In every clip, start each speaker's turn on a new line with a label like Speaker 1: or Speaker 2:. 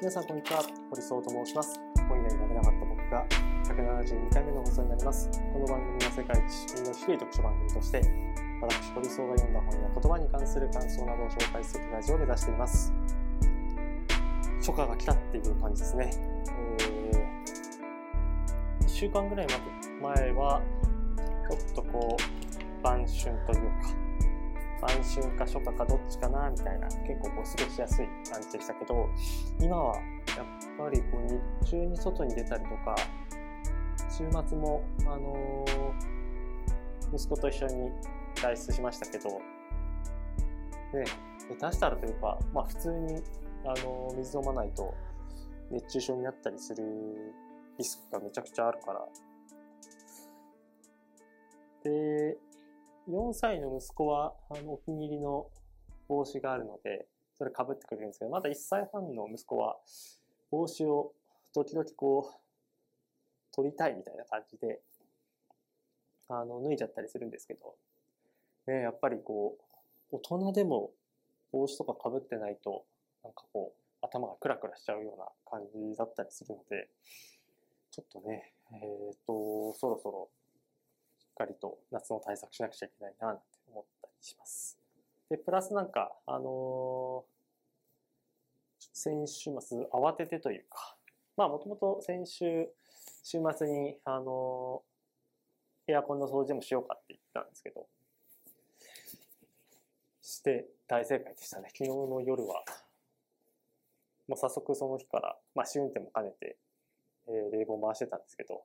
Speaker 1: 皆さんこんにちは、堀総と申します。本屋になれなかった僕が172回目の放送になります。この番組は世界一識の低い読書番組として、私、堀総が読んだ本や言葉に関する感想などを紹介するラジオを目指しています。初夏が来たっていう感じですね。えー、1週間ぐらい前は、ちょっとこう、晩春というか、晩春か初夏かどっちかなみたいな結構こう過ごしやすい感じでしたけど今はやっぱりこう日中に外に出たりとか週末も、あのー、息子と一緒に外出しましたけどで下手したらというか、まあ、普通に、あのー、水飲まないと熱中症になったりするリスクがめちゃくちゃあるから。で4歳の息子はあのお気に入りの帽子があるので、それ被ってくれるんですけど、まだ1歳半の息子は帽子を時々こう、取りたいみたいな感じで、あの、脱いじゃったりするんですけど、ね、やっぱりこう、大人でも帽子とか被ってないと、なんかこう、頭がクラクラしちゃうような感じだったりするので、ちょっとね、えっ、ー、と、そろそろかりと夏の対策しなくちゃいけないな、なんて思ったりします。で、プラスなんか、あのー、先週末、慌ててというか、まあ、もともと先週、週末に、あのー、エアコンの掃除もしようかって言ったんですけど、して大正解でしたね。昨日の夜は、もう早速その日から、まあ、試運転も兼ねて、えー、冷房回してたんですけど、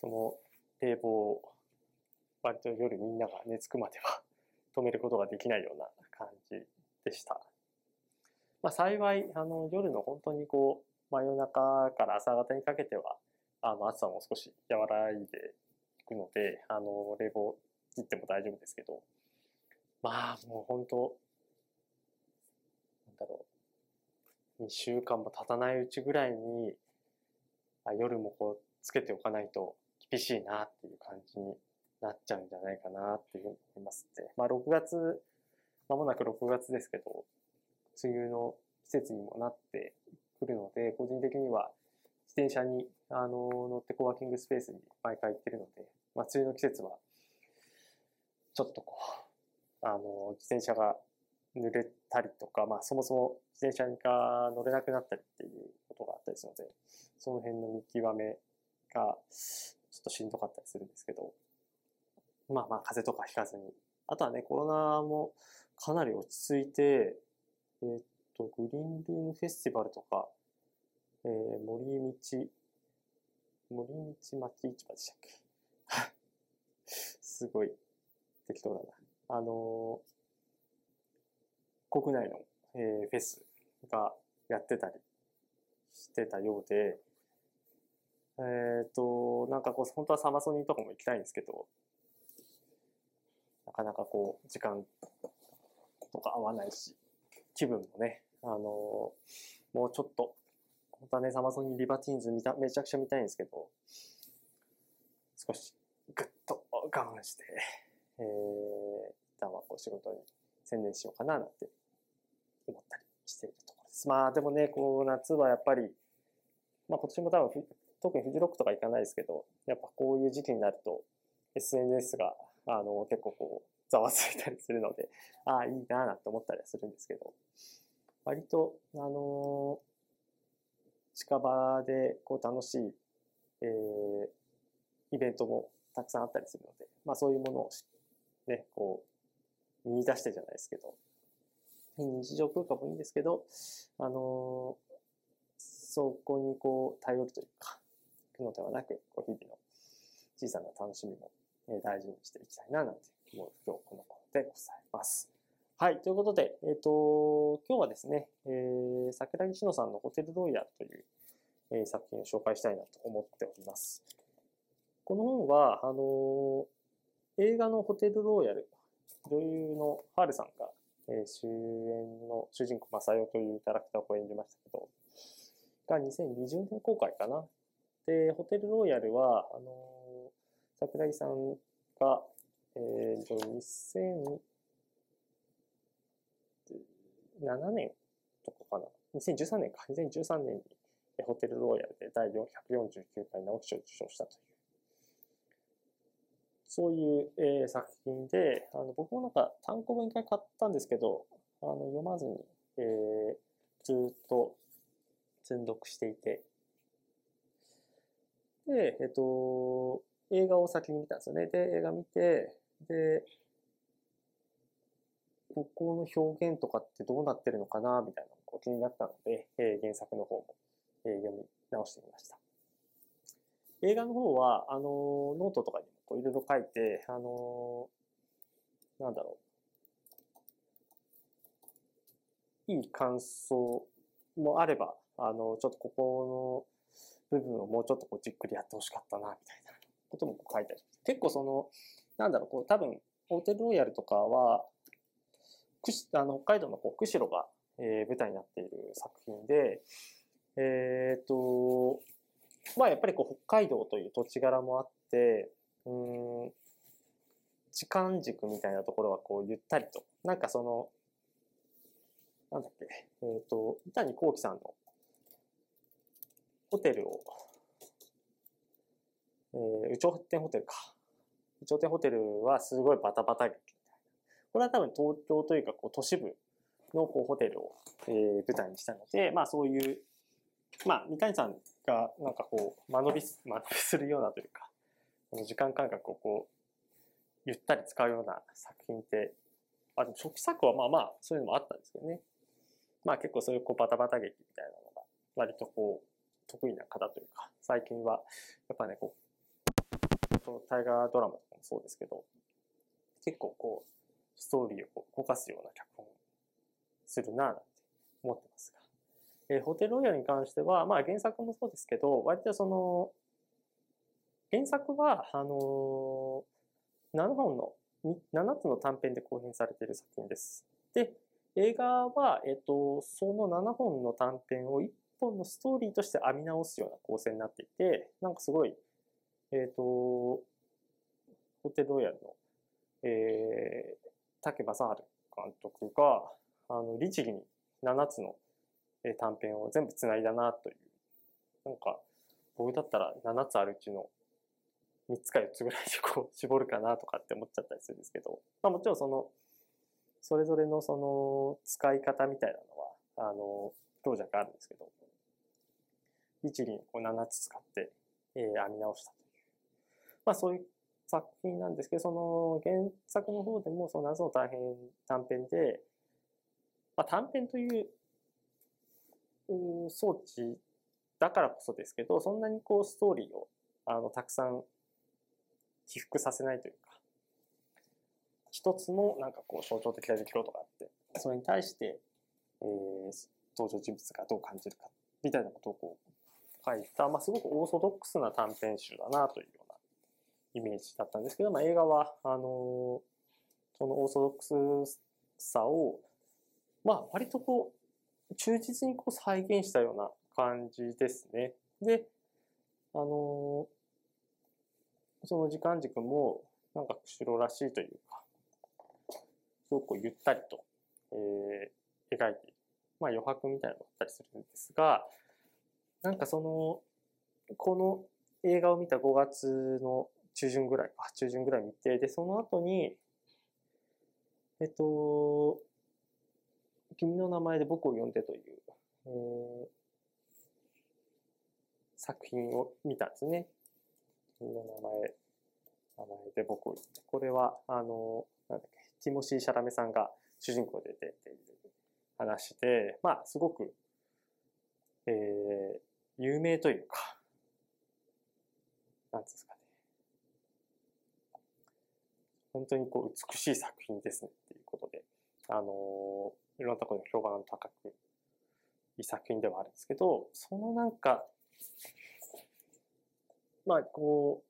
Speaker 1: その冷房を割と夜みんなが寝つくまでは 止めることができないような感じでした。まあ、幸い、あの、夜の本当にこう、真夜中から朝方にかけては、あの、暑さも少し和らいでいくので、あの、冷房切っても大丈夫ですけど、まあ、もう本当、なんだろう、2週間も経たないうちぐらいに、あ夜もこう、つけておかないと厳しいなっていう感じになっちゃうんじゃないかなっていうふうに思いますって。まあ6月、まもなく6月ですけど、梅雨の季節にもなってくるので、個人的には自転車にあの乗ってコワーキングスペースに毎回行ってるので、まあ梅雨の季節はちょっとこう、あの、自転車が濡れたりとか、まあそもそも自転車が乗れなくなったりっていうことがあったりするので、その辺の見極めがちょっとしんどかったりするんですけど、まあまあ風邪とかひかずに。あとはね、コロナもかなり落ち着いて、えー、っと、グリーンルームフェスティバルとか、えー、森道、森道町市場でしたっけ？すごい適当だな。あのー、国内の、えー、フェスがやってたりしてたようで、えっ、ー、と、なんかこう、本当はサマソニーとかも行きたいんですけど、なかなかこう、時間とか合わないし、気分もね、あのー、もうちょっと、本当はね、サマソニーリバティーンズ見た、めちゃくちゃ見たいんですけど、少しぐっと我慢して、えー、一旦はこう仕事に専念しようかななんて思ったりしているところです。まあでもね、こう夏はやっぱり、まあ今年も多分、特にフジロックとか行かないですけど、やっぱこういう時期になると SNS があの、結構こう、ざわついたりするので、ああ、いいなぁなんて思ったりはするんですけど、割と、あの、近場でこう楽しい、えー、イベントもたくさんあったりするので、まあそういうものをね、こう、見出してじゃないですけど、日常空間もいいんですけど、あのー、そこにこう、頼るというか、行くのではなく、こう日々の小さな楽しみもえ大事にしていきたいな、なんて思う今日この頃でございます。はい。ということで、えっ、ー、と、今日はですね、えー、桜木志乃さんのホテルロイヤルという、えー、作品を紹介したいなと思っております。この本は、あの、映画のホテルロイヤル、女優のハールさんが、えー、主演の主人公、マサヨというキャラクターを演じましたけど、が2020年公開かな。で、ホテルロイヤルは、あの桜井さんが、えー、と、2007年とかかな。2013年か、2013年にホテルロイヤルで第149回直木賞を受賞したという、そういう、えー、作品で、あの僕もなんか単行本一回買ったんですけど、あの読まずに、えー、ずっと積読していて、で、えっと、映画を先に見たんですよね。で、映画見て、で、ここの表現とかってどうなってるのかな、みたいなのが気になったので、えー、原作の方も、えー、読み直してみました。映画の方は、あの、ノートとかにもいろいろ書いて、あの、なんだろう。いい感想もあれば、あの、ちょっとここの部分をもうちょっとこうじっくりやってほしかったな、みたいなことも書いたり結構その、なんだろう、こう多分、ホテルロイヤルとかは、あの北海道のこう釧路が、えー、舞台になっている作品で、えっ、と、まあやっぱりこう北海道という土地柄もあって、うん、時間軸みたいなところはこうゆったりと、なんかその、なんだっけ、えっ、ー、と、伊谷幸喜さんのホテルを、えー、宇頂天ホテルか。宇頂天ホテルはすごいバタバタ劇みたいな。これは多分東京というかこう都市部のこうホテルを、えー、舞台にしたので、まあそういう、まあ三谷さんがなんかこう間延び、間延びするようなというか、この時間感覚をこう、ゆったり使うような作品って、あ、でも初期作はまあまあそういうのもあったんですけどね。まあ結構そういうこうバタバタ劇みたいなのが割とこう得意な方というか、最近はやっぱね、こう、その大河ドラマとかもそうですけど、結構こう、ストーリーを動かすような脚本するなぁなんて思ってますが。えー、ホテルロイヤルに関しては、まあ原作もそうですけど、割とその、原作は、あのー、7本の、7つの短編で構編されている作品です。で、映画は、えっ、ー、と、その7本の短編を1本のストーリーとして編み直すような構成になっていて、なんかすごい、えっ、ー、と、ホテルロイヤルの、えー、竹正治監督が、あの、律儀に7つの短編を全部繋いだなという。なんか、僕だったら7つあるうちの3つか4つぐらいでこう 絞るかなとかって思っちゃったりするんですけど、まあもちろんその、それぞれのその使い方みたいなのは、あの、強弱あるんですけど、一輪を7つ使って、えー、編み直したと。まあそういう作品なんですけど、その原作の方でもその謎の大変短編で、まあ短編という装置だからこそですけど、そんなにこうストーリーをあのたくさん起伏させないというか、一つのなんかこう象徴的な出来事があって、それに対して、えー、登場人物がどう感じるか、みたいなことをこう書いた、まあ、すごくオーソドックスな短編集だなというイメージだったんですけど、まあ、映画は、あのそのオーソドックスさを、まあ、割とこう、忠実にこう再現したような感じですね。で、あのその時間軸も、なんか釧路らしいというか、すごくゆったりと、えー、描いている。まあ余白みたいなのがあったりするんですが、なんかその、この映画を見た5月の中旬ぐらいか、中旬ぐらい見て、で、その後に、えっと、君の名前で僕を呼んでという、えー、作品を見たんですね。君の名前、名前で僕を呼んで。これは、あの、なんだっけ、ティモシー・シャラメさんが主人公で出ている話で、まあ、すごく、えー、有名というか、なんですかね。本当にこう美しい作品ですねっていうことで、あのいろんなところで評判の高くいい作品ではあるんですけど、そのなんか、まあこ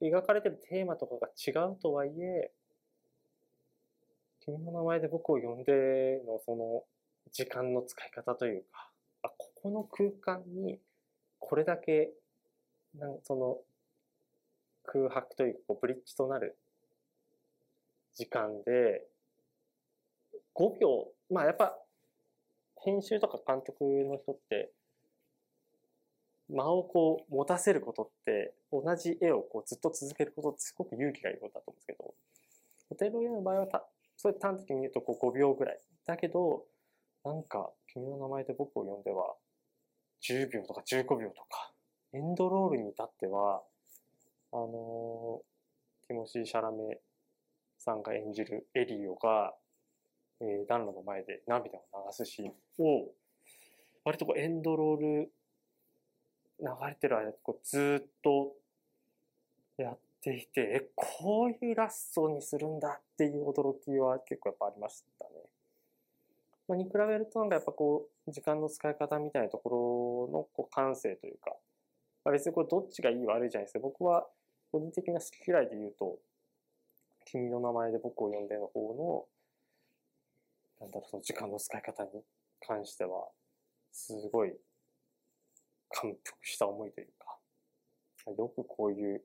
Speaker 1: う、描かれてるテーマとかが違うとはいえ、君の名前で僕を呼んでのその時間の使い方というか、あ、ここの空間にこれだけ、なんその、空白というか、ブリッジとなる時間で、5秒、まあやっぱ、編集とか監督の人って、間をこう持たせることって、同じ絵をこうずっと続けることってすごく勇気がいることだと思うんですけど、ホテルロイヤルの場合はた、そうやって端的に言うとこう5秒ぐらい。だけど、なんか、君の名前で僕を呼んでは、10秒とか15秒とか、エンドロールに至っては、あのーティモシー・シャラメさんが演じるエリオが、えー暖炉の前で涙を流すシーンを、割とこうエンドロール流れてる間、こうずーっとやっていて、え、こういうラストにするんだっていう驚きは結構やっぱありましたね。まあ、に比べるとなんかやっぱこう、時間の使い方みたいなところのこう感性というか、まあ、別にこれどっちがいい悪いじゃないですけど、僕は個人的な好き嫌いで言うと、君の名前で僕を呼んでの方の、なんだろう、その時間の使い方に関しては、すごい感服した思いというか、よくこういう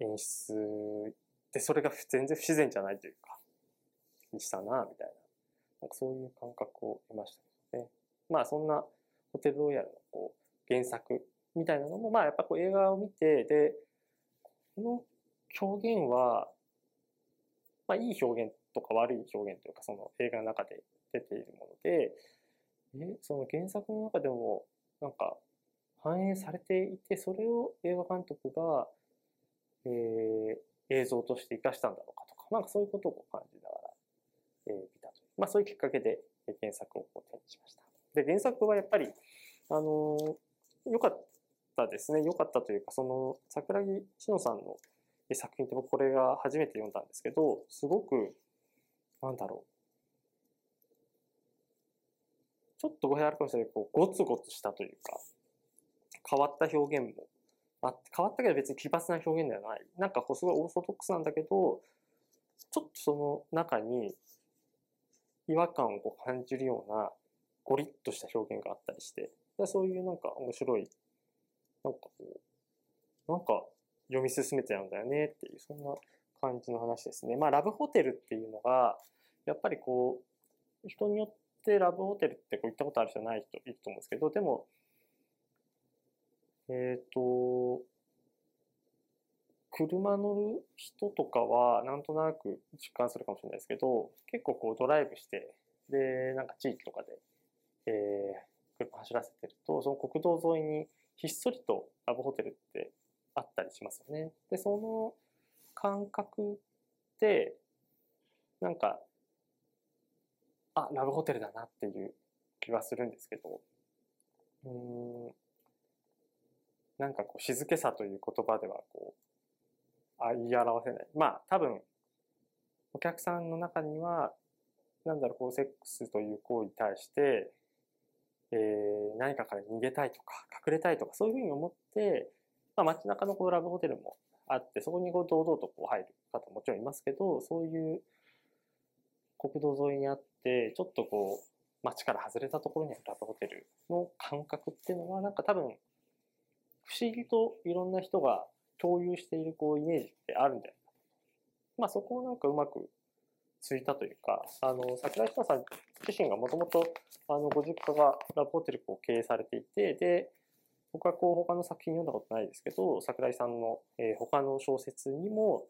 Speaker 1: 演出で、それが全然不自然じゃないというか、にしたな、みたいな。なんかそういう感覚を得ましたけどね。まあそんなホテルロイヤルのこう原作みたいなのも、まあやっぱこう映画を見て、で、この表現は、まあいい表現とか悪い表現というか、その映画の中で出ているもので、え、その原作の中でも、なんか、反映されていて、それを映画監督が、えー映像として活かしたんだろうかとか、なんかそういうことを感じながら、えー見たと。まあそういうきっかけで原作をこう手にしました。で、原作はやっぱり、あのー良かったですね。良かったというか、その、桜木志乃さんの作品って僕これが初めて読んだんですけど、すごく、なんだろう。ちょっと語弊あるかもしれないけど、こうゴツゴツしたというか、変わった表現もあ、変わったけど別に奇抜な表現ではない。なんかこうすごいオーソドックスなんだけど、ちょっとその中に違和感をこう感じるようなゴリッとした表現があったりして、そういうなんか面白い、なんかこう、なんか読み進めてなんだよねっていう、そんな感じの話ですね。まあラブホテルっていうのが、やっぱりこう、人によってラブホテルってこう行ったことある人ない人いると思うんですけど、でも、えっ、と、車乗る人とかはなんとなく実感するかもしれないですけど、結構こうドライブして、で、なんか地域とかで、えー、車走らせてると、その国道沿いにひっそりとラブホテルってあったりしますよね。で、その感覚って、なんか、あ、ラブホテルだなっていう気はするんですけど、うん、なんかこう静けさという言葉ではこう、あ言い表せない。まあ多分、お客さんの中には、なんだろう、こうセックスという行為に対して、えー、何かから逃げたいとか、隠れたいとか、そういうふうに思って、まあ街中のこうラブホテルもあって、そこにこう堂々とこう入る方ももちろんいますけど、そういう国道沿いにあって、ちょっとこう、街から外れたところにあるラブホテルの感覚っていうのは、なんか多分、不思議といろんな人が共有しているこうイメージってあるんじゃないか。まあそこをなんかうまくついたというか、あの、桜井さん自身がもともと、あの、ご実家がラブホテルを経営されていて、で、僕はこう他の作品読んだことないですけど、桜井さんの、えー他の小説にも、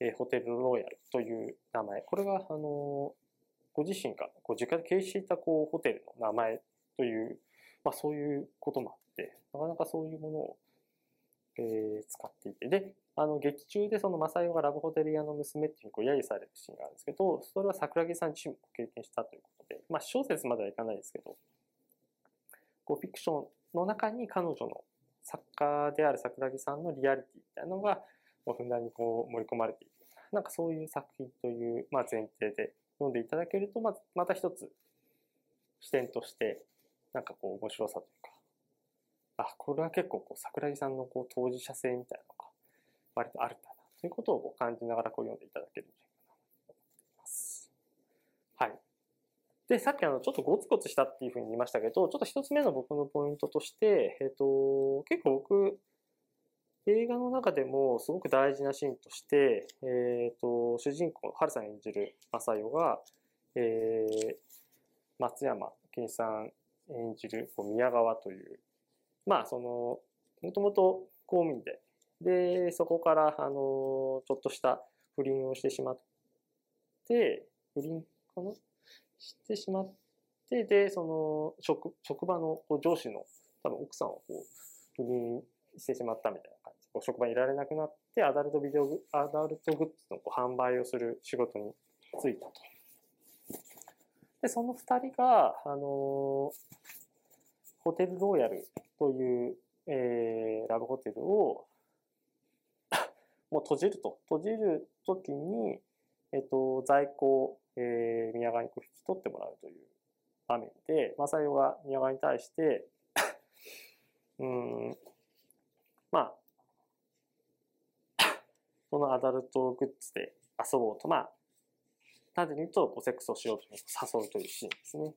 Speaker 1: えーホテルロイヤルという名前、これが、あのご自身がこう実家で経営していたこうホテルの名前という、まあそういうこともあって、なかなかそういうものを、えー使っていて、で、あの劇中でそのマサイオがラブホテル屋の娘っていうふうにこう揶揄されるシーンがあるんですけど、それは桜木さん自身も経験したということで、まあ小説まではいかないですけど、こうフィクションの中に彼女の作家である桜木さんのリアリティみたいなのが、もうふんだんにこう盛り込まれている。なんかそういう作品という、まあ、前提で読んでいただけると、ままた一つ視点として、なんかこう面白さというか、あ、これは結構こう桜木さんのこう当事者性みたいなのが割とあるんだな、ということをこう感じながらこう読んでいただけるんじゃないかなと思います。はい。で、さっきあの、ちょっとゴツゴツしたっていうふうに言いましたけど、ちょっと一つ目の僕のポイントとして、えっ、と、結構僕、映画の中でもすごく大事なシーンとして、えっ、と、主人公、ハルさん演じるマサヨが、えー松山武井さん演じる宮川という、まあその、もともと公務員で、で、そこから、あの、ちょっとした不倫をしてしまって、不倫かな？してしまって、で、その、職、職場の上司の多分奥さんをこう、不倫してしまったみたいな感じ。こう職場にいられなくなって、アダルトビデオ、アダルトグッズのこう販売をする仕事に就いたと。で、その二人が、あのホテルローヤルという、えー、ラブホテルを もう閉じると。閉じるときに、えっと、在庫、えー、宮川にこう引き取ってもらうという場面で、正代が宮川に対して うん、まあ、そのアダルトグッズで遊ぼうと、まあ、単純に言うと、こうセックスをしようと誘うというシーンですね。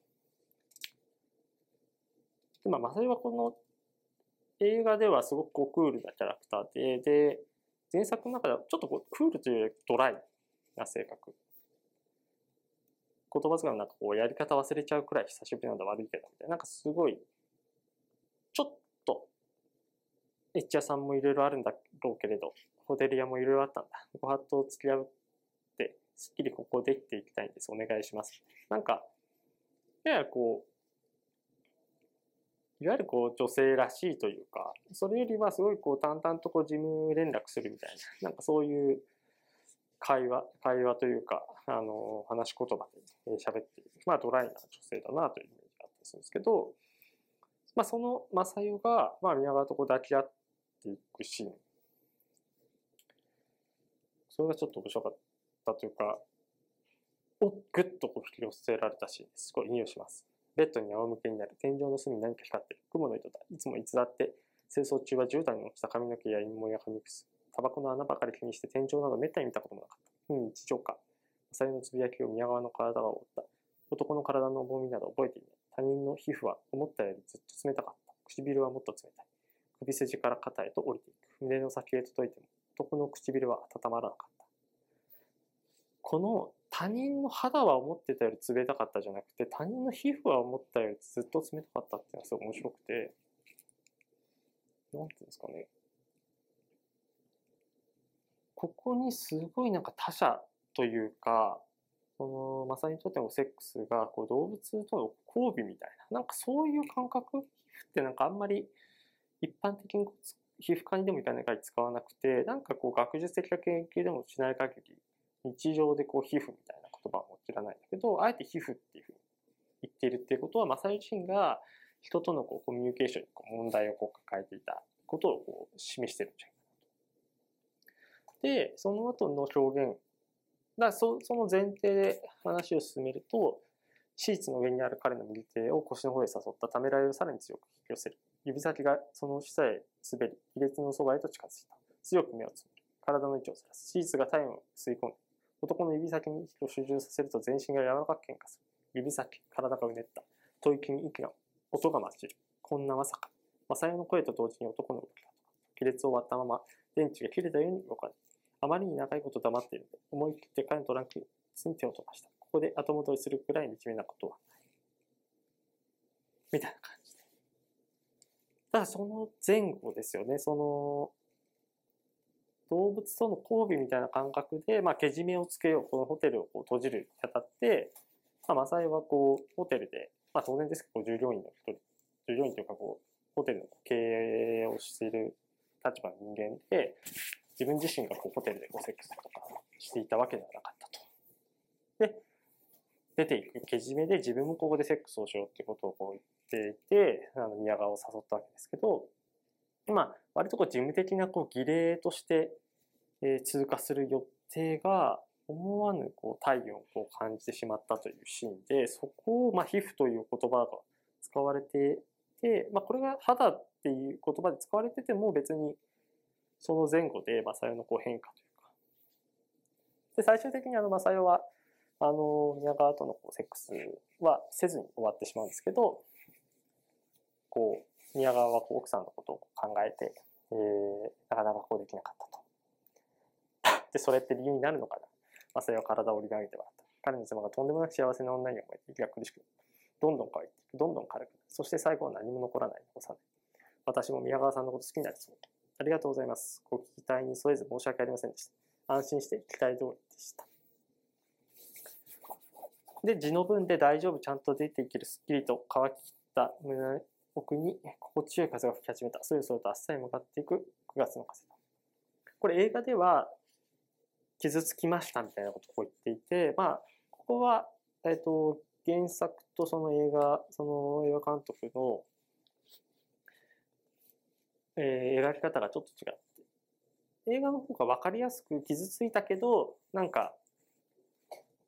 Speaker 1: で、まあ、正代はこの映画ではすごくこうクールなキャラクターで、で、前作の中ではちょっとこうクールというよりドライな性格。言葉遣いのなんかこうやり方忘れちゃうくらい久しぶりなんだ悪いけどみたいな。なんかすごい、ちょっと、エッチ屋さんもいろいろあるんだろうけれど、ホテル屋もいろいろあったんだ。ご法度を付き合って、すっきりここできていきたいんです。お願いします。なんか、ややこう、いわゆるこう女性らしいというか、それよりはすごいこう淡々とこう事務連絡するみたいな、なんかそういう会話、会話というか、あの、話し言葉で喋っている、まあドライな女性だなというイメージがあったりするんですけど、まあその正代が、まあ宮川とこう抱き合っていくシーン。それがちょっと面白かったというか、おぐっとこう引き寄せられたシーンです。これ引用します。ベッドに仰向けになる。天井の隅に何か光ってる。雲の糸だ。いつもいつだって。清掃中は絨毯に落ちた髪の毛や陰謀や髪くす。タバコの穴ばかり気にして天井などめったに見たこともなかった。非日常か。アサリのつぶやきを宮川の体が覆った。男の体の重みなど覚えていない。他人の皮膚は思ったよりずっと冷たかった。唇はもっと冷たい。首筋から肩へと降りていく。胸の先へと解いても、男の唇は温まらなかった。この他人の肌は思ってたより冷たかったじゃなくて、他人の皮膚は思ったよりずっと冷たかったっていうのはすごい面白くて、なんていうんですかね。ここにすごいなんか他者というか、その、まさにとってもセックスがこう動物との交尾みたいな、なんかそういう感覚皮膚ってなんかあんまり一般的に皮膚科にでもいかない限り使わなくて、なんかこう学術的な研究でもしない限り、日常でこう皮膚みたいな言葉は知らないんだけど、あえて皮膚っていうふうに言っているっていうことは、正代自身が人とのこうコミュニケーションにこう問題をこう抱えていたことをこう示してるんじゃないか。で、その後の表現、だそその前提で話を進めると、シーツの上にある彼の右手を腰の方へ誘ったためらいをさらに強く引き寄せる。指先がその下へ滑り、亀裂のそばへと近づいた。強く目をつむる。体の位置をずらす。シーツが体温を吸い込んで、男の指先に息を集中させると全身が柔らかく変化する。指先、体がうねった。吐息に息が、音が混じる。こんなまさか。マサヨの声と同時に男の動きが亀裂を割ったまま、電池が切れたように動かない。あまりに長いこと黙っているので、思い切って彼のトランクに手を飛ばした。ここで後戻りするくらい惨めなことはない。みたいな感じで。ただその前後ですよね。その、動物との交尾みたいな感覚で、まあ、けじめをつけよう、このホテルをこう閉じるにあたって、まあ、マサイはこう、ホテルで、まあ、当然ですけど、従業員の一人、従業員というかこう、ホテルの経営をしている立場の人間で、自分自身がこうホテルでこうセックスとかしていたわけではなかったと。で、出ていくけじめで自分もここでセックスをしようってことをこう言っていて、あの、宮川を誘ったわけですけど、まあ、割とこう事務的なこう儀礼として、えー、通過する予定が、思わぬこう体温をこう感じてしまったというシーンで、そこを、まあ、皮膚という言葉が使われていて、まあ、これが肌っていう言葉で使われてても別にその前後でマサヨのこう変化というか。で、最終的にあのマサヨは、あの、宮川とのこうセックスはせずに終わってしまうんですけど、こう、宮川はこう奥さんのことを考えて、えー、なかなかこうできなかったと。で、それって理由になるのかな。まあ、それは体を折り上げて笑った。彼の妻がとんでもなく幸せな女に思えて息が苦しく、どんどん乾いていく、どんどん軽く。そして最後は何も残らない、残さない。私も宮川さんのこと好きになりそう。ありがとうございます。ご期待に添えず申し訳ありませんでした。安心して期待通りでした。で、字の文で大丈夫、ちゃんと出ていける、すっきりと乾ききった胸奥に心地よい風が吹き始めた。それそれとあっさり向かっていく9月の風だ。これ映画では傷つきましたみたいなことを言っていて、まあ、ここは、えっ、ー、と、原作とその映画、その映画監督の、えー、描き方がちょっと違って、映画の方が分かりやすく傷ついたけど、なんか、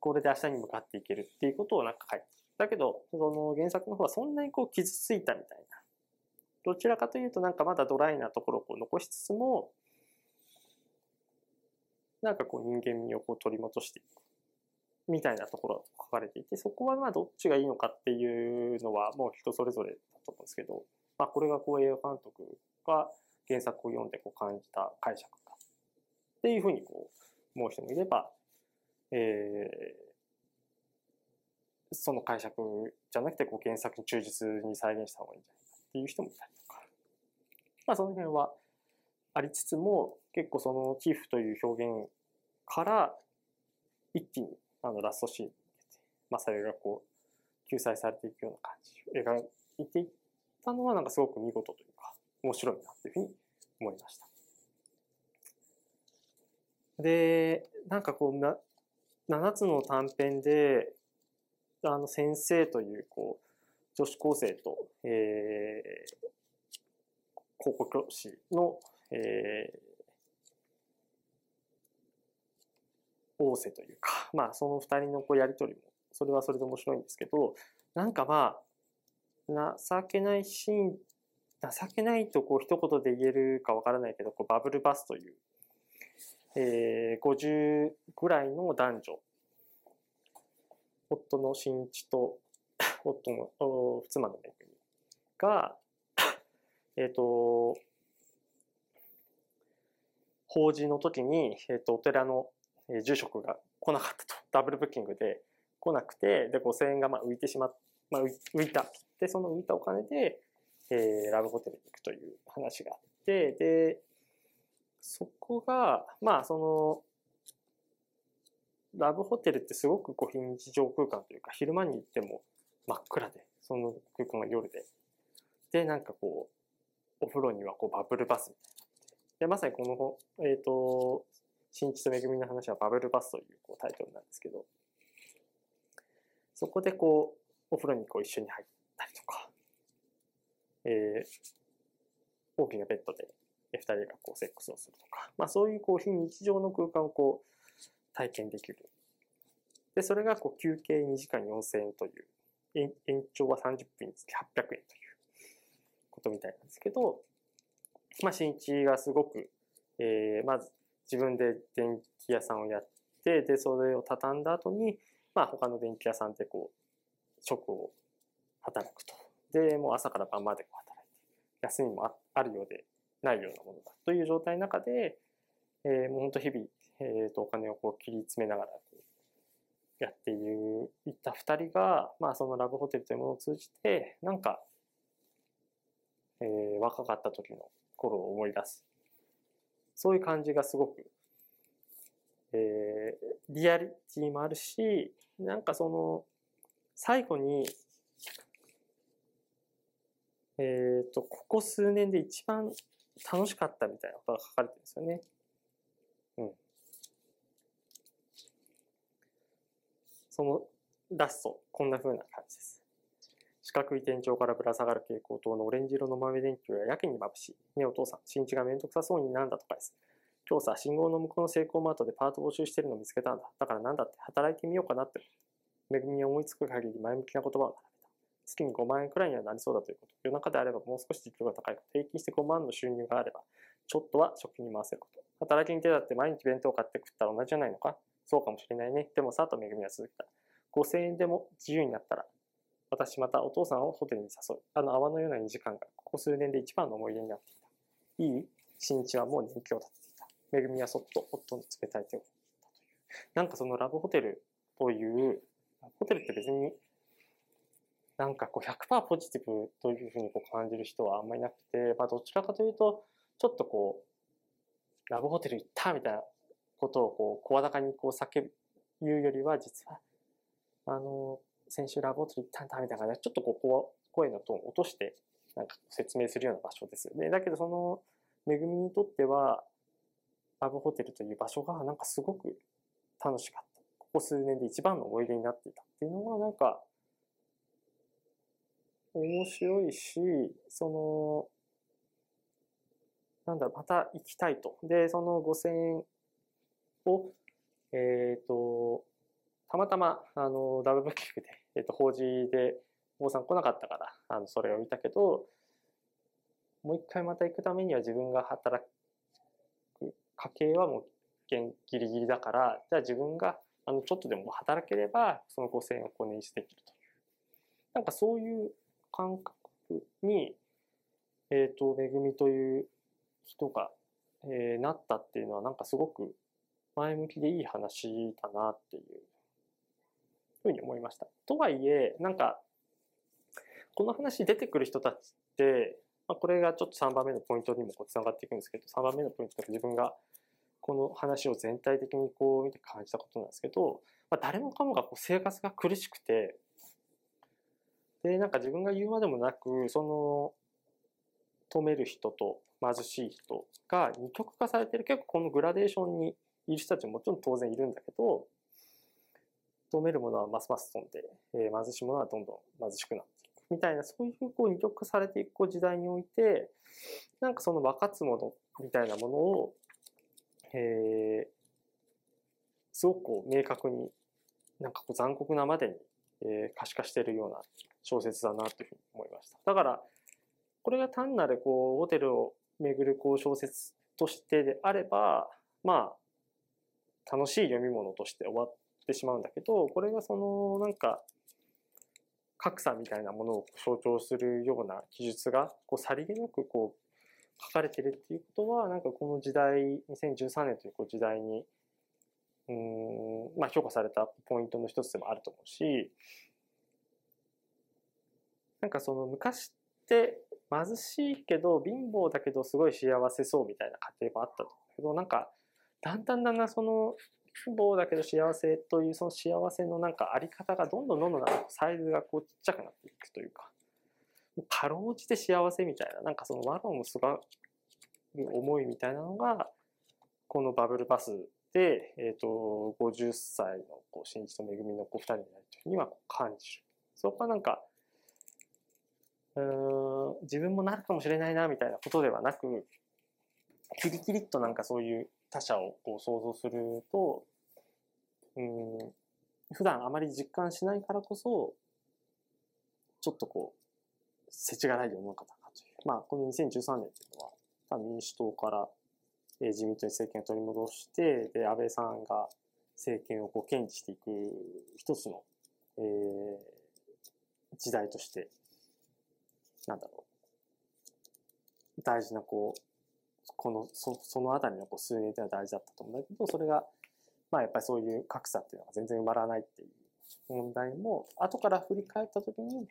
Speaker 1: これで明日に向かっていけるっていうことをなんか書いてる。だけど、その原作の方はそんなにこう傷ついたみたいな。どちらかというとなんかまだドライなところをこう残しつつも、なんかこう人間味をこう取り戻していく。みたいなところが書かれていて、そこはまあどっちがいいのかっていうのはもう人それぞれだと思うんですけど、まあこれがこう映画監督が原作を読んでこう感じた解釈かっていうふうにこう思う人もいれば、えー、その解釈じゃなくてこう原作に忠実に再現した方がいいんじゃないかっていう人もいたりとか、まあその辺はありつつも結構その寄付という表現から一気にあのラストシーンにまあそれがこう救済されていくような感じを描いていったのはなんかすごく見事という面白いなというふうに思いました。で、なんかこうな、7つの短編で、あの先生というこう女子高生と、えー、高校教師の、えー、仰せというか、まあその二人のこうやりとりも、それはそれで面白いんですけど、なんかまあ、情けないシーン、情けないとこう一言で言えるかわからないけど、こうバブルバスという、えー、50ぐらいの男女、夫の新一と夫の妻のめぐみが、えっ、ー、と、法事の時に、えっ、ー、と、お寺の住職が来なかったと。ダブルブッキングで来なくて、で、5000円がまあ浮いてしまっ、まあ浮いた。で、その浮いたお金で、えー、ラブホテルに行くという話があって、で、そこが、まあ、その、ラブホテルってすごくこう非日常空間というか、昼間に行っても真っ暗で、その空間が夜で。で、なんかこう、お風呂にはこうバブルバスみたいな。で、まさにこの、えっ、ー、と、新地と恵みの話はバブルバスというこうタイトルなんですけど、そこでこう、お風呂にこう一緒に入ったりとか、えー、大きなベッドで二人がこうセックスをするとか、まあそういうこう非日常の空間をこう体験できる。で、それがこう休憩2時間4000円という、延長は30分につき800円ということみたいなんですけど、まあ新一がすごく、えー、まず自分で電気屋さんをやって、で、それを畳んだ後に、まあ他の電気屋さんでこう、職を働くと。で、もう朝から晩まで働いて、休みもあるようでないようなものだという状態の中で、えー、もう本当日々、えー、とお金をこう切り詰めながらやっている、いった二人が、まあそのラブホテルというものを通じて、なんか、えー、若かった時の頃を思い出す。そういう感じがすごく、えー、リアリティもあるし、なんかその、最後に、えっ、ー、と、ここ数年で一番楽しかったみたいなことが書かれてるんですよね。うん。そのラスト、こんな風な感じです。四角い天井からぶら下がる蛍光灯のオレンジ色の豆電球がやけに眩しい。ねお父さん、新地がめんどくさそうになんだとかです。今日さ、信号の向こうのセイコーマートでパート募集してるのを見つけたんだ。だからなんだって働いてみようかなって。めぐみに思いつく限り前向きな言葉を並。月に5万円くらいにはなりそうだということ。夜中であればもう少し実力が高い。平均して5万の収入があれば、ちょっとは食費に回せること。働きに手だって毎日弁当買って食ったら同じじゃないのかそうかもしれないね。でもさ、とめぐみは続けた。5000円でも自由になったら私またお父さんをホテルに誘う。あの泡のような2時間がここ数年で一番の思い出になっていた。いい新一はもう年季を立てていた。めぐみはそっと夫の冷たい手を振ったという。なんかそのラブホテルという、ホテルって別に、なんかこう100%ポジティブというふうにこう感じる人はあんまりなくて、まあどちらかというと、ちょっとこう、ラブホテル行ったみたいなことをこう、声高にこう叫ぶよりは、実は、あの、先週ラブホテル行ったんだみたいな感じで、ちょっとこう、声のトーンを落として、なんか説明するような場所ですよね。だけどその、めぐみにとっては、ラブホテルという場所がなんかすごく楽しかった。ここ数年で一番の思い出になっていたっていうのはなんか、面白いし、その、なんだろ、また行きたいと。で、その5000円を、えっ、ー、と、たまたま、あの、ダブルブッキングで、えっ、ー、と、法事で、坊さん来なかったから、あの、それを見たけど、もう一回また行くためには自分が働く家計はもうギリギリだから、じゃあ自分があのちょっとでも働ければ、その5000円をこう捻出できるという。なんかそういう感覚に、えっ、ー、と、めぐみという人が、えー、なったっていうのはなんかすごく前向きでいい話だなっていうふうに思いました。とはいえ、なんか、この話出てくる人たちって、まあ、これがちょっと3番目のポイントにもこう繋がっていくんですけど、3番目のポイントとか自分がこの話を全体的にこう見て感じたことなんですけど、まあ、誰もかもがこう生活が苦しくて、で、なんか自分が言うまでもなく、その、止める人と貧しい人が二極化されてる結構このグラデーションにいる人たちももちろん当然いるんだけど、止めるものはますます飛んで、えー、貧しいものはどんどん貧しくなっていく。みたいな、そういうこう二極化されていく時代において、なんかその分かつものみたいなものを、えー、すごくこう明確に、なんかこう残酷なまでに、えー、可視化しているような小説だなというふうに思いました。だから、これが単なるこう、ホテルを巡るこう小説としてであれば、まあ、楽しい読み物として終わってしまうんだけど、これがその、なんか、格差みたいなものを象徴するような記述が、こう、さりげなくこう、書かれてるっていうことは、なんかこの時代、2013年というこう時代に、うん、まあ評価されたポイントの一つでもあると思うし、なんかその昔って貧しいけど貧乏だけどすごい幸せそうみたいな家庭もあったと思うけど、なんかだんだんだんだんその貧乏だけど幸せというその幸せのなんかあり方がどんどんどんどんサイズがこうちっちゃくなっていくというか、かろうじて幸せみたいな、なんかそのワロンすがる思いみたいなのが、このバブルバスで、えっ、ー、と、50歳のこう新一と恵みのこう2人になるというには感じる。そこはなんか、うん自分もなるかもしれないなみたいなことではなく、キリキリっとなんかそういう他者をこう想像すると、うん、普段あまり実感しないからこそ、ちょっとこう、世知辛い世の中だなという。まあ、この2013年というのは、多分民主党から、自民党に政権を取り戻して、で、安倍さんが政権をこう堅持していく一つの、えー、時代としてなんだろう、大事なこう、この、そそのあたりのこう数年っていうのは大事だったと思うんだけど、それが、まあやっぱりそういう格差っていうのが全然埋まらないっていう問題も、後から振り返ったときに、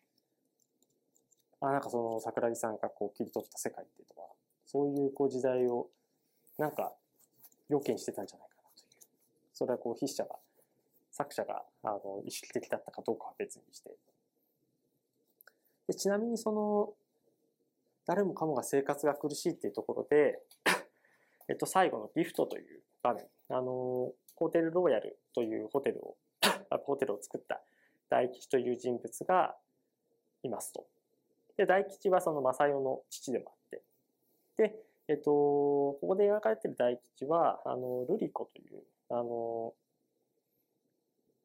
Speaker 1: あ、なんかその桜木さんがこう切り取った世界っていうのは、そういうこう時代を、なんか予見してたんじゃないかなという。それはこう筆者が、作者が、あの、意識的だったかどうかは別にして、でちなみにその、誰もかもが生活が苦しいっていうところで、えっと、最後のギフトという場面、あの、ホテルロイヤルというホテルを、ホテルを作った大吉という人物がいますと。で、大吉はその正代の父でもあって、で、えっと、ここで描かれている大吉は、あの、ルリコという、あの、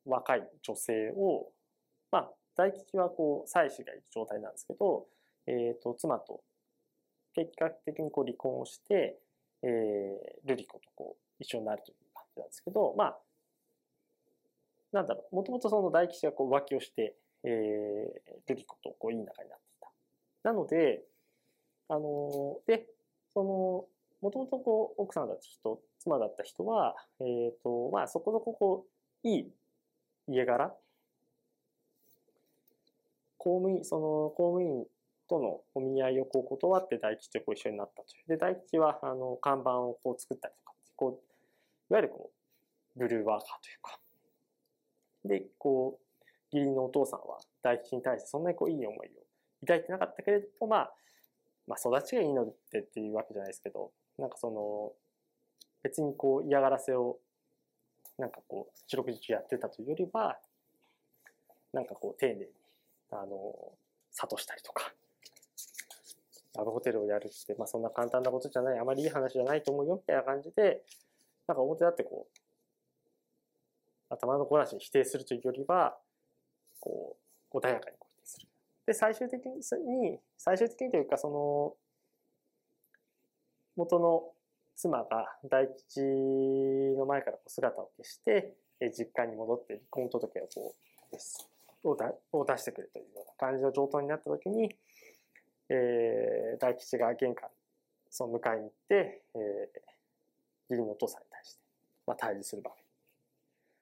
Speaker 1: 若い女性を、まあ、大吉はこう、妻子がいる状態なんですけど、えっ、ー、と、妻と結果的にこう離婚をして、えー、ルリコとこう、一緒になるという感じなんですけど、まあ、なんだろう、もともとその大吉はこう浮気をして、えー、ルリコとこういい仲になっていた。なので、あのー、で、その、もともとこう、奥さんだった人、妻だった人は、えっ、ー、と、まあ、そこそここう、いい家柄公務員、その公務員とのお見合いをこう断って大吉とこう一緒になったという。で、大吉は、あの、看板をこう作ったりとか、こう、いわゆるこう、ブルーワーカーというか。で、こう、義理のお父さんは大吉に対してそんなにこういい思いを抱いてなかったけれど、まあ、まあ育ちがいいのってっていうわけじゃないですけど、なんかその、別にこう嫌がらせを、なんかこう、四六時中やってたというよりは、なんかこう丁寧に、あの、諭したりとか、ラブホテルをやるって、まあそんな簡単なことじゃない、あまりいい話じゃないと思うよ、みたいな感じで、なんか表だってこう、頭のこなしに否定するというよりは、こう、穏やかにこう否定する。で、最終的に、最終的にというか、その、元の妻が大吉の前からこう姿を消して、実家に戻って離婚届をこう、ですをを出してくるというような感じの状態になった時に、えー、大吉が玄関、その迎えに行って、えー、義理のお父さんに対して、まあ、対峙する場面。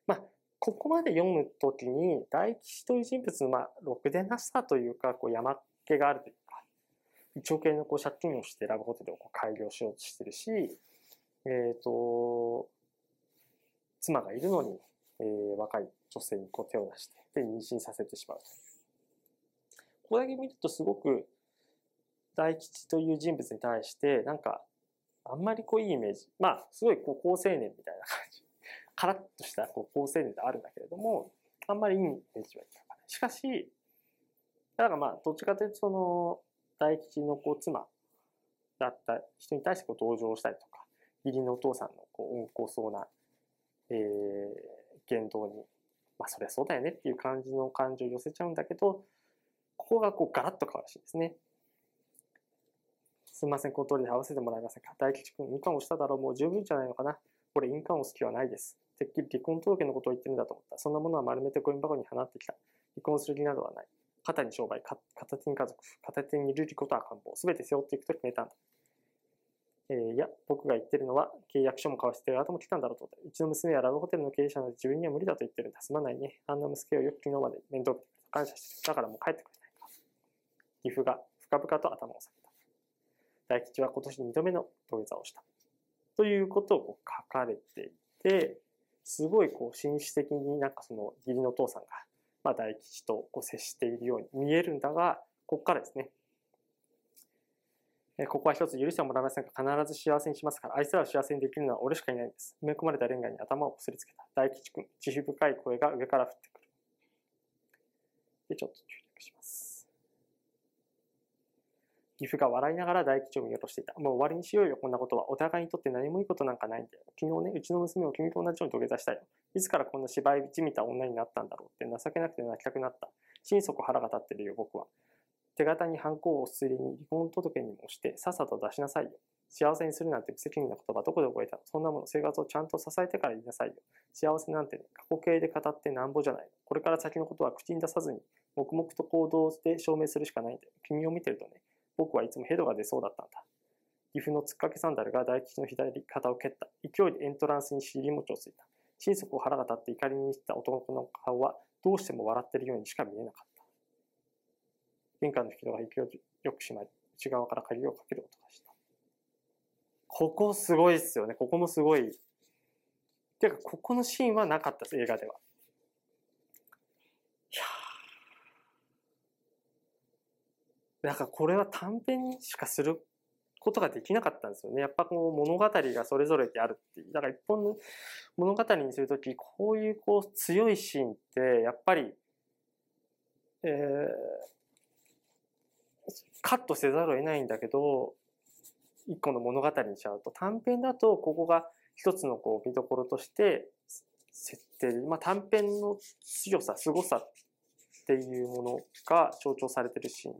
Speaker 1: まあ、ここまで読むときに、大吉という人物の、まあ、ろくでなさというか、こう、山っ気があるというか、1億円のこう借金をしてラブホテルをこう開業しようとしてるし、えっ、ー、と、妻がいるのに、えー、若い女性にこう手を出して、で、妊娠させてしまうという。ここだけ見るとすごく、大吉という人物に対して、なんか、あんまりこういいイメージ。まあ、すごいこう高青年みたいな感じ。カラッとしたこう高青年であるんだけれども、あんまりいいイメージはいかない。しかし、だからまあ、どっちかというとその、大吉のこう妻だった人に対してこう同情したりとか、義理のお父さんのこう温厚そうな、えー、言動に、まあそりゃそうだよねっていう感じの感情を寄せちゃうんだけど、ここがこうガラッと変わるしいですね。すみません、この通りで合わせてもらえませんか大吉君、印鑑をしただろうもう十分じゃないのかな俺、印鑑を好きはないです。てっきり離婚届のことを言ってるんだと思った。そんなものは丸めてゴミ箱に放ってきた。離婚する気などはない。肩に商売、片手に家族、片手にいることは官房。すべて背負っていくと決めたんだ。えー、いや、僕が言ってるのは、契約書も交わして後も来たんだろうと。うちの娘はラブホテルの経営者なので自分には無理だと言ってるんだ。すまないね。あんな息子をよく昨日まで面倒見て感謝してる。だからもう帰ってくれないか。岐阜が深々と頭を下げた。大吉は今年2度目の土下座をした。ということを書かれていて、すごいこう紳士的になんかその義理のお父さんが、まあ大吉とこう接しているように見えるんだが、ここからですね。ここは一つ許してもらえませんが、必ず幸せにしますから、あいつらを幸せにできるのは俺しかいないんです。埋め込まれたレンガに頭をこすりつけた。大吉君、慈悲深い声が上から降ってくる。で、ちょっと注力します。岐阜が笑いながら大吉を見下ろしていた。もう終わりにしようよ、こんなことは。お互いにとって何もいいことなんかないんだよ。昨日ね、うちの娘を君と同じように土下座したよ。いつからこんな芝居じみた女になったんだろうって情けなくて泣きたくなった。心底腹が立ってるよ、僕は。手形に犯行をすりに離婚届にもして、さっさと出しなさいよ。幸せにするなんて無責任な言葉どこで覚えたの？そんなもの生活をちゃんと支えてから言いなさいよ。幸せなんて、ね、過去形で語ってなんぼじゃない。これから先のことは口に出さずに、黙々と行動で証明するしかないんだよ。君を見てるとね、僕はいつもヘドが出そうだったんだ。岐阜の突っかけサンダルが大吉の左肩を蹴った。勢いでエントランスに尻餅をついた。心底腹が立って怒りにした男の顔はどうしても笑ってるようにしか見えなかった。玄関の引き戸が勢いよく閉まり、内側から鍵をかける音がした。ここすごいっすよね。ここもすごい。てか、ここのシーンはなかったです、映画では。いやなんかこれは短編にしかすることができなかったんですよね。やっぱこの物語がそれぞれであるっていう。だから一本の物語にするとき、こういうこう強いシーンって、やっぱり、えー、カットせざるを得ないんだけど、一個の物語にしちゃうと、短編だとここが一つのこう見どころとして設定まあ短編の強さ、凄さっていうものが象徴されてるシーン。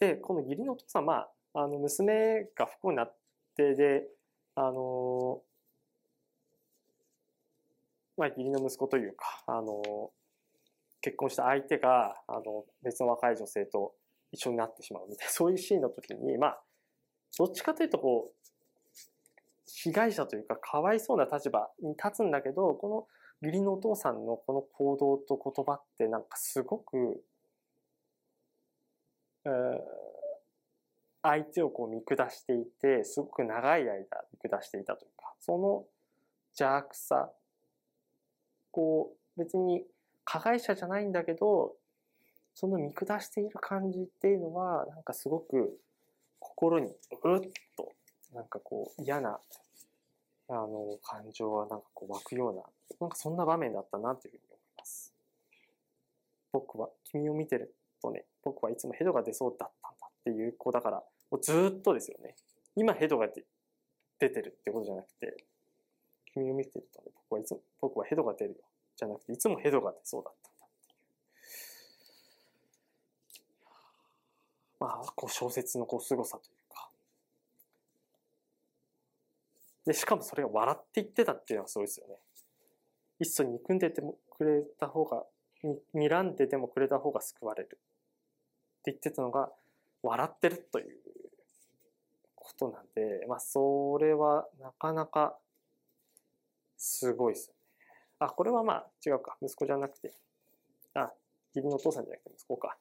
Speaker 1: で、この義理のお父さん、まあ、あの、娘が不幸になってで、あの、まあ、義理の息子というか、あの、結婚した相手が、あの、別の若い女性と一緒になってしまうみたいな、そういうシーンの時に、まあ、どっちかというと、こう、被害者というか、かわいそうな立場に立つんだけど、この義理のお父さんのこの行動と言葉ってなんかすごく相手をこう見下していて、すごく長い間見下していたというか、その邪悪さ、こう、別に加害者じゃないんだけど、その見下している感じっていうのは、なんかすごく心にうっと、なんかこう嫌な、あの、感情はなんかこう湧くような、なんかそんな場面だったなっていうふうに思います。僕は、君を見てるとね、僕はいつもヘドが出そうだったんだっていう子だから、もうずっとですよね。今ヘドが出てるってことじゃなくて、君を見てるとね、僕はいつも、僕はヘドが出るよ。じゃなくて、いつもヘドが出そうだったんだっていう。まあ、こう小説のこう凄さというか。で、しかもそれが笑って言ってたっていうのはすごいですよね。いっそ憎んでてもくれた方が、に睨んででもくれた方が救われる。って言ってたのが、笑ってるということなんで、まあ、それはなかなかすごいですよね。あ、これはまあ違うか。息子じゃなくて、あ、義理のお父さんじゃなくて息子か。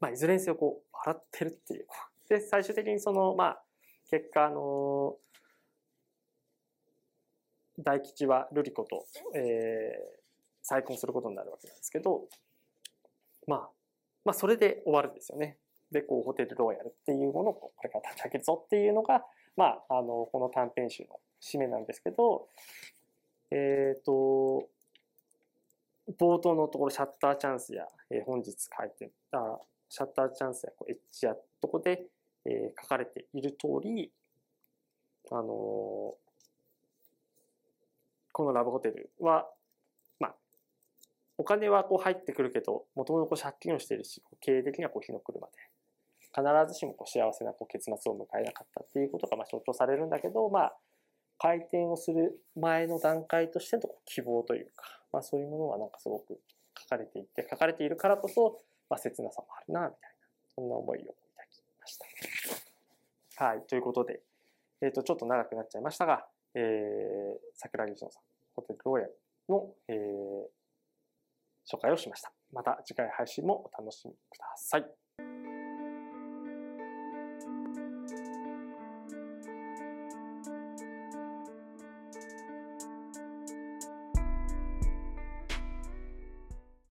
Speaker 1: まあ、いずれにせよこう、笑ってるっていう。で、最終的にその、まあ、結果、あの大吉は瑠璃子と、えー、再婚することになるわけなんですけど、まあ、まあ、それで終わるんですよね。で、こう、ホテルローヤルっていうものをこれから立ち上げるぞっていうのが、まあ、あの、この短編集の締めなんですけど、えっ、ー、と、冒頭のところ、シャッターチャンスや、えー、本日書いて、あシャッターチャンスやこうエッジやとこで、えー、書かれている通り、あのー、このラブホテルは、まあ、お金はこう入ってくるけど、もともと借金をしているし、経営的にはこう日の車で、必ずしもこう幸せなこう結末を迎えなかったっていうことがまあ象徴されるんだけど、まあ、回転をする前の段階としての希望というか、まあそういうものはなんかすごく書かれていて、書かれているからこそ、まあ切なさもあるな、みたいな、そんな思いを抱きました。はい、ということで、えっ、ー、と、ちょっと長くなっちゃいましたが、えー、桜木城さん、ホテルローヤの、えー、紹介をしました。また次回配信もお楽しみください。